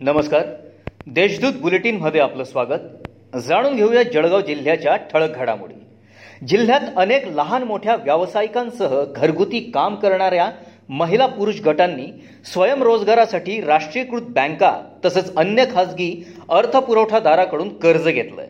नमस्कार. देशदूत बुलेटिनमध्ये आपलं स्वागत. जाणून घेऊया जळगाव जिल्ह्याच्या ठळक घडामोडी. जिल्ह्यात अनेक लहान मोठ्या व्यावसायिकांसह घरगुती काम करणाऱ्या महिला पुरुष गटांनी स्वयंरोजगारासाठी राष्ट्रीयकृत बँका तसंच अन्य खासगी अर्थपुरवठादाराकडून कर्ज घेतलंय.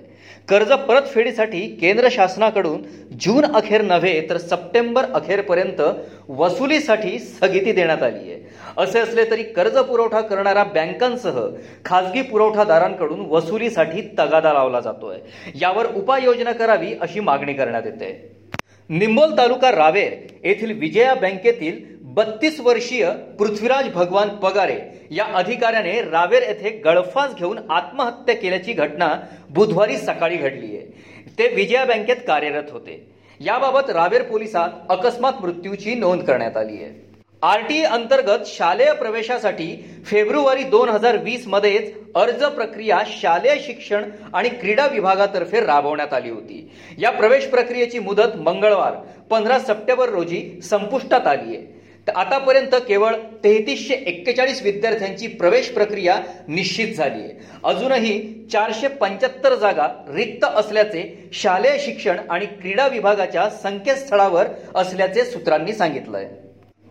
कर्ज परतफेडीसाठी केंद्र शासनाकडून जून अखेर नव्हे तर सप्टेंबर अखेरपर्यंत वसुलीसाठी स्थगिती देण्यात आली आहे. असे असले तरी कर्ज पुरवठा करणाऱ्या बँकांसह खासगी पुरवठादारांकडून वसुलीसाठी तगादा लावला जातोय. यावर उपाययोजना करावी अशी मागणी करण्यात येते. निंबोल तालुका रावेर येथील विजया बँकेतील बत्तीस वर्षीय पृथ्वीराज भगवान पगारे या अधिकाऱ्याने रावेर येथे गळफास घेऊन आत्महत्या केल्याची घटना बुधवारी सकाळी घडली आहे. ते विजया बँकेत कार्यरत होते. याबाबत रावेर पोलिसात अकस्मात मृत्यूची नोंद करण्यात आली आहे. आरटीए अंतर्गत शालेय प्रवेशासाठी फेब्रुवारी दोन हजार वीस मध्येच अर्ज प्रक्रिया शालेय शिक्षण आणि क्रीडा विभागातर्फे राबवण्यात आली होती. या प्रवेश प्रक्रियेची मुदत मंगळवार पंधरा सप्टेंबर रोजी संपुष्टात आली आहे. आतापर्यंत केवळ तेहतीसशे एक्केचाळीस विद्यार्थ्यांची प्रवेश प्रक्रिया निश्चित झाली आहे. अजूनही चारशे पंच्याहत्तर जागा रिक्त असल्याचे शालेय शिक्षण आणि क्रीडा विभागाच्या संकेतस्थळावर असल्याचे सूत्रांनी सांगितलंय.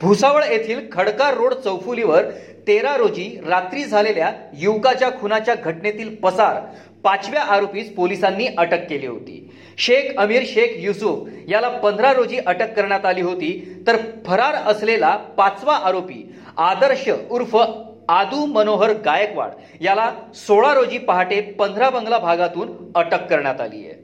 भुसावळ येथील खडकार रोड चौफुलीवर तेरा रोजी रात्री झालेल्या युवकाच्या खुनाच्या घटनेतील पसार पाचव्या आरोपीस पोलिसांनी अटक केली होती. शेख अमीर शेख युसुफ याला पंधरा रोजी अटक करण्यात आली होती. तर फरार असलेला पाचवा आरोपी आदर्श उर्फ आदू मनोहर गायकवाड याला सोळा रोजी पहाटे पंधरा बंगला भागातून अटक करण्यात आली आहे.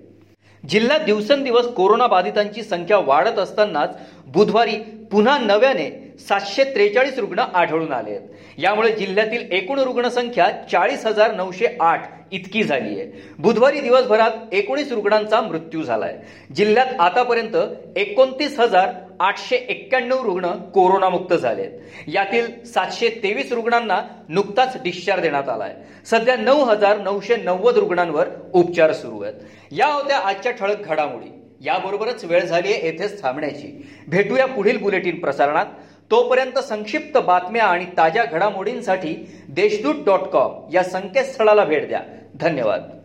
जिल्ह्यात दिवसेंदिवस कोरोना बाधितांची संख्या वाढत असतानाच बुधवारी पुन्हा नव्याने सातशे त्रेचाळीस रुग्ण आढळून आले आहेत. यामुळे जिल्ह्यातील एकूण रुग्णसंख्या चाळीस हजार नऊशे आठ इतकी झाली आहे बुधवारी दिवसभरात एकोणीस रुग्णांचा मृत्यू झालाय. जिल्ह्यात आतापर्यंत एकोणतीस हजार आठशे एक्क्याण्णव रुग्ण कोरोनामुक्त झाले यातील सातशे तेवीस रुग्णांना नुकताच डिस्चार्ज देण्यात आलाय. सध्या नऊ हजार नऊशे नव्वद रुग्णांवर उपचार सुरू आहेत. या होत्या आजच्या ठळक घडामोडी. याबरोबरच वेळ झाली आहे येथेच थांबण्याची. भेटूया पुढील बुलेटिन प्रसारणात. तोपर्यंत संक्षिप्त बातम्या आणि ताज्या घडामोडींसाठी देशदूत डॉट कॉम या संकेतस्थळाला भेट द्या. धन्यवाद.